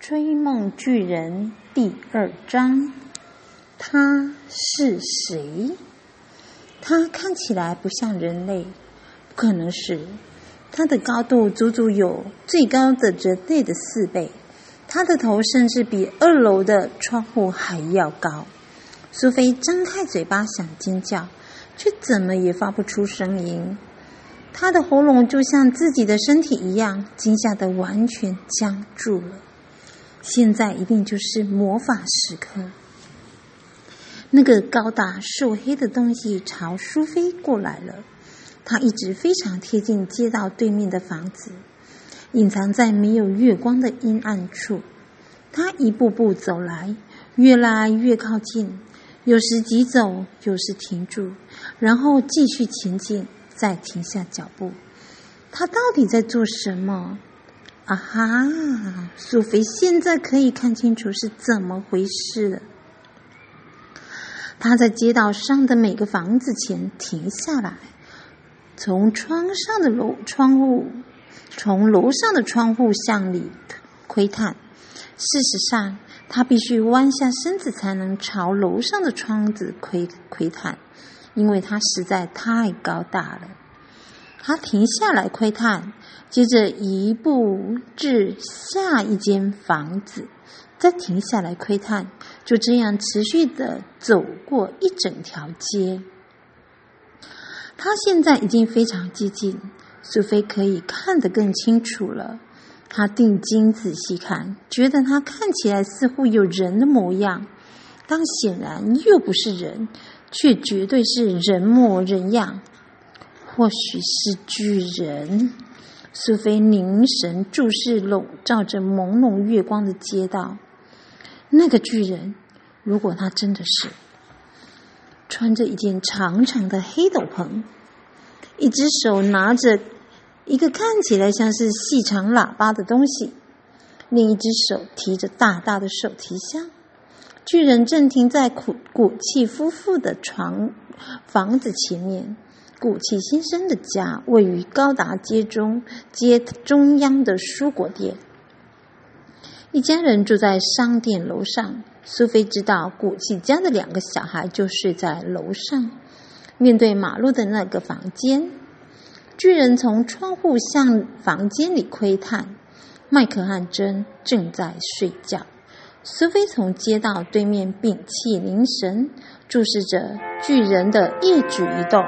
追梦巨人第二章，他是谁？他看起来不像人类，不可能是。他的高度足足有最高的人类的四倍，他的头甚至比二楼的窗户还要高。苏菲张开嘴巴想尖叫，却怎么也发不出声音。他的喉咙就像自己的身体一样，惊吓的完全僵住了。现在一定就是魔法时刻。那个高大瘦黑的东西朝苏菲过来了。他一直非常贴近街道对面的房子，隐藏在没有月光的阴暗处。他一步步走来，越来越靠近，有时急走，有时停住，然后继续前进，再停下脚步。他到底在做什么？啊哈！苏菲现在可以看清楚是怎么回事了。他在街道上的每个房子前停下来，从窗上的楼窗户，从楼上的窗户向里窥探。事实上，他必须弯下身子才能朝楼上的窗子窥窥探，因为他实在太高大了。他停下来窥探。接着移步至下一间房子，再停下来窥探，就这样持续的走过一整条街。他现在已经非常接近，苏菲可以看得更清楚了。他定睛仔细看，觉得他看起来似乎有人的模样，但显然又不是人，却绝对是人模人样，或许是巨人。苏菲凝神注视笼罩着朦胧月光的街道。那个巨人，如果他真的是穿着一件长长的黑斗篷，一只手拿着一个看起来像是细长喇叭的东西，另一只手提着大大的手提箱，巨人正停在古古气夫妇的床房子前面。古气先生的家位于高达街中街中央的蔬果店。一家人住在商店楼上。苏菲知道古气家的两个小孩就睡在楼上，面对马路的那个房间。巨人从窗户向房间里窥探。麦克和珍正在睡觉。苏菲从街道对面屏气凝神，注视着巨人的一举一动。